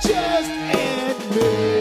just admit.